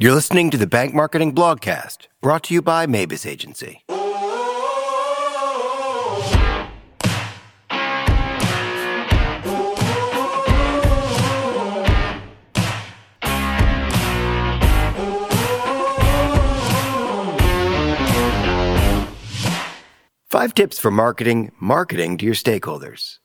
You're listening to the Bank Marketing Blogcast, brought to you by Mabus Agency. Five tips for marketing, marketing to your stakeholders.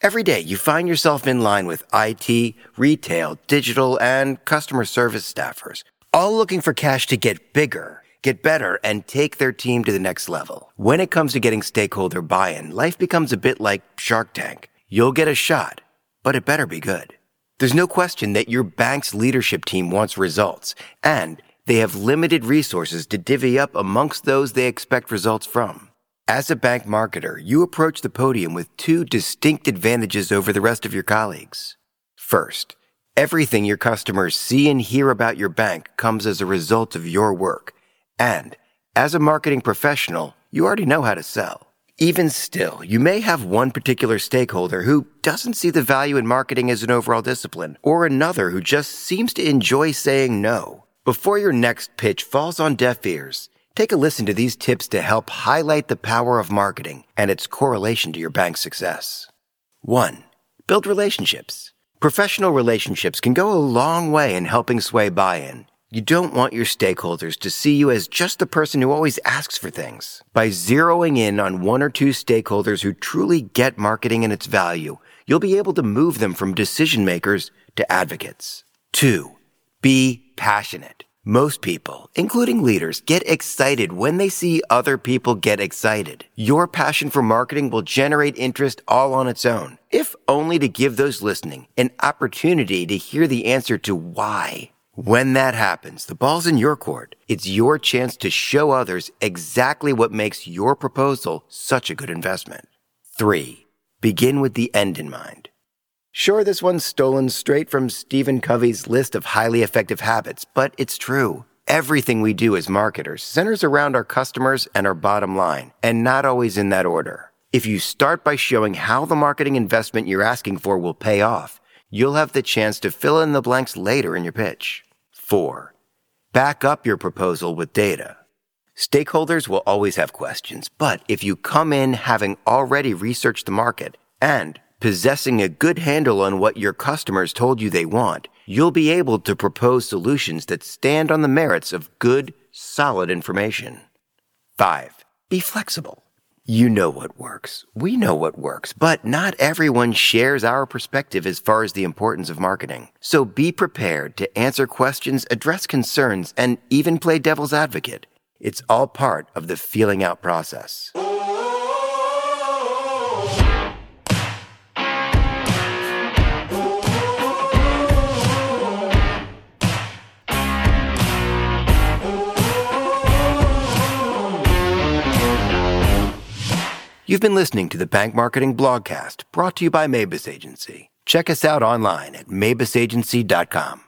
Every day you find yourself in line with IT, retail, digital, and customer service staffers, all looking for cash to get bigger, get better, and take their team to the next level. When it comes to getting stakeholder buy-in, life becomes a bit like Shark Tank. You'll get a shot, but it better be good. There's no question that your bank's leadership team wants results, and they have limited resources to divvy up amongst those they expect results from. As a bank marketer, you approach the podium with two distinct advantages over the rest of your colleagues. First, everything your customers see and hear about your bank comes as a result of your work. And as a marketing professional, you already know how to sell. Even still, you may have one particular stakeholder who doesn't see the value in marketing as an overall discipline, or another who just seems to enjoy saying no. Before your next pitch falls on deaf ears, Take a listen to these tips to help highlight the power of marketing and its correlation to your bank's success. 1. Build relationships. Professional relationships can go a long way in helping sway buy-in. You don't want your stakeholders to see you as just the person who always asks for things. By zeroing in on one or two stakeholders who truly get marketing and its value, you'll be able to move them from decision makers to advocates. 2. Be passionate. Most people, including leaders, get excited when they see other people get excited. Your passion for marketing will generate interest all on its own, if only to give those listening an opportunity to hear the answer to why. When that happens, the ball's in your court. It's your chance to show others exactly what makes your proposal such a good investment. Three, begin with the end in mind. Sure, this one's stolen straight from Stephen Covey's list of highly effective habits, but it's true. Everything we do as marketers centers around our customers and our bottom line, and not always in that order. If you start by showing how the marketing investment you're asking for will pay off, you'll have the chance to fill in the blanks later in your pitch. 4. Back up your proposal with data. Stakeholders will always have questions, but if you come in having already researched the market and possessing a good handle on what your customers told you they want, you'll be able to propose solutions that stand on the merits of good, solid information. 5. Be flexible. You know what works. We know what works, but not everyone shares our perspective as far as the importance of marketing. So be prepared to answer questions, address concerns, and even play devil's advocate. It's all part of the feeling out process. You've been listening to the Bank Marketing Blogcast brought to you by Mabus Agency. Check us out online at mabusagency.com.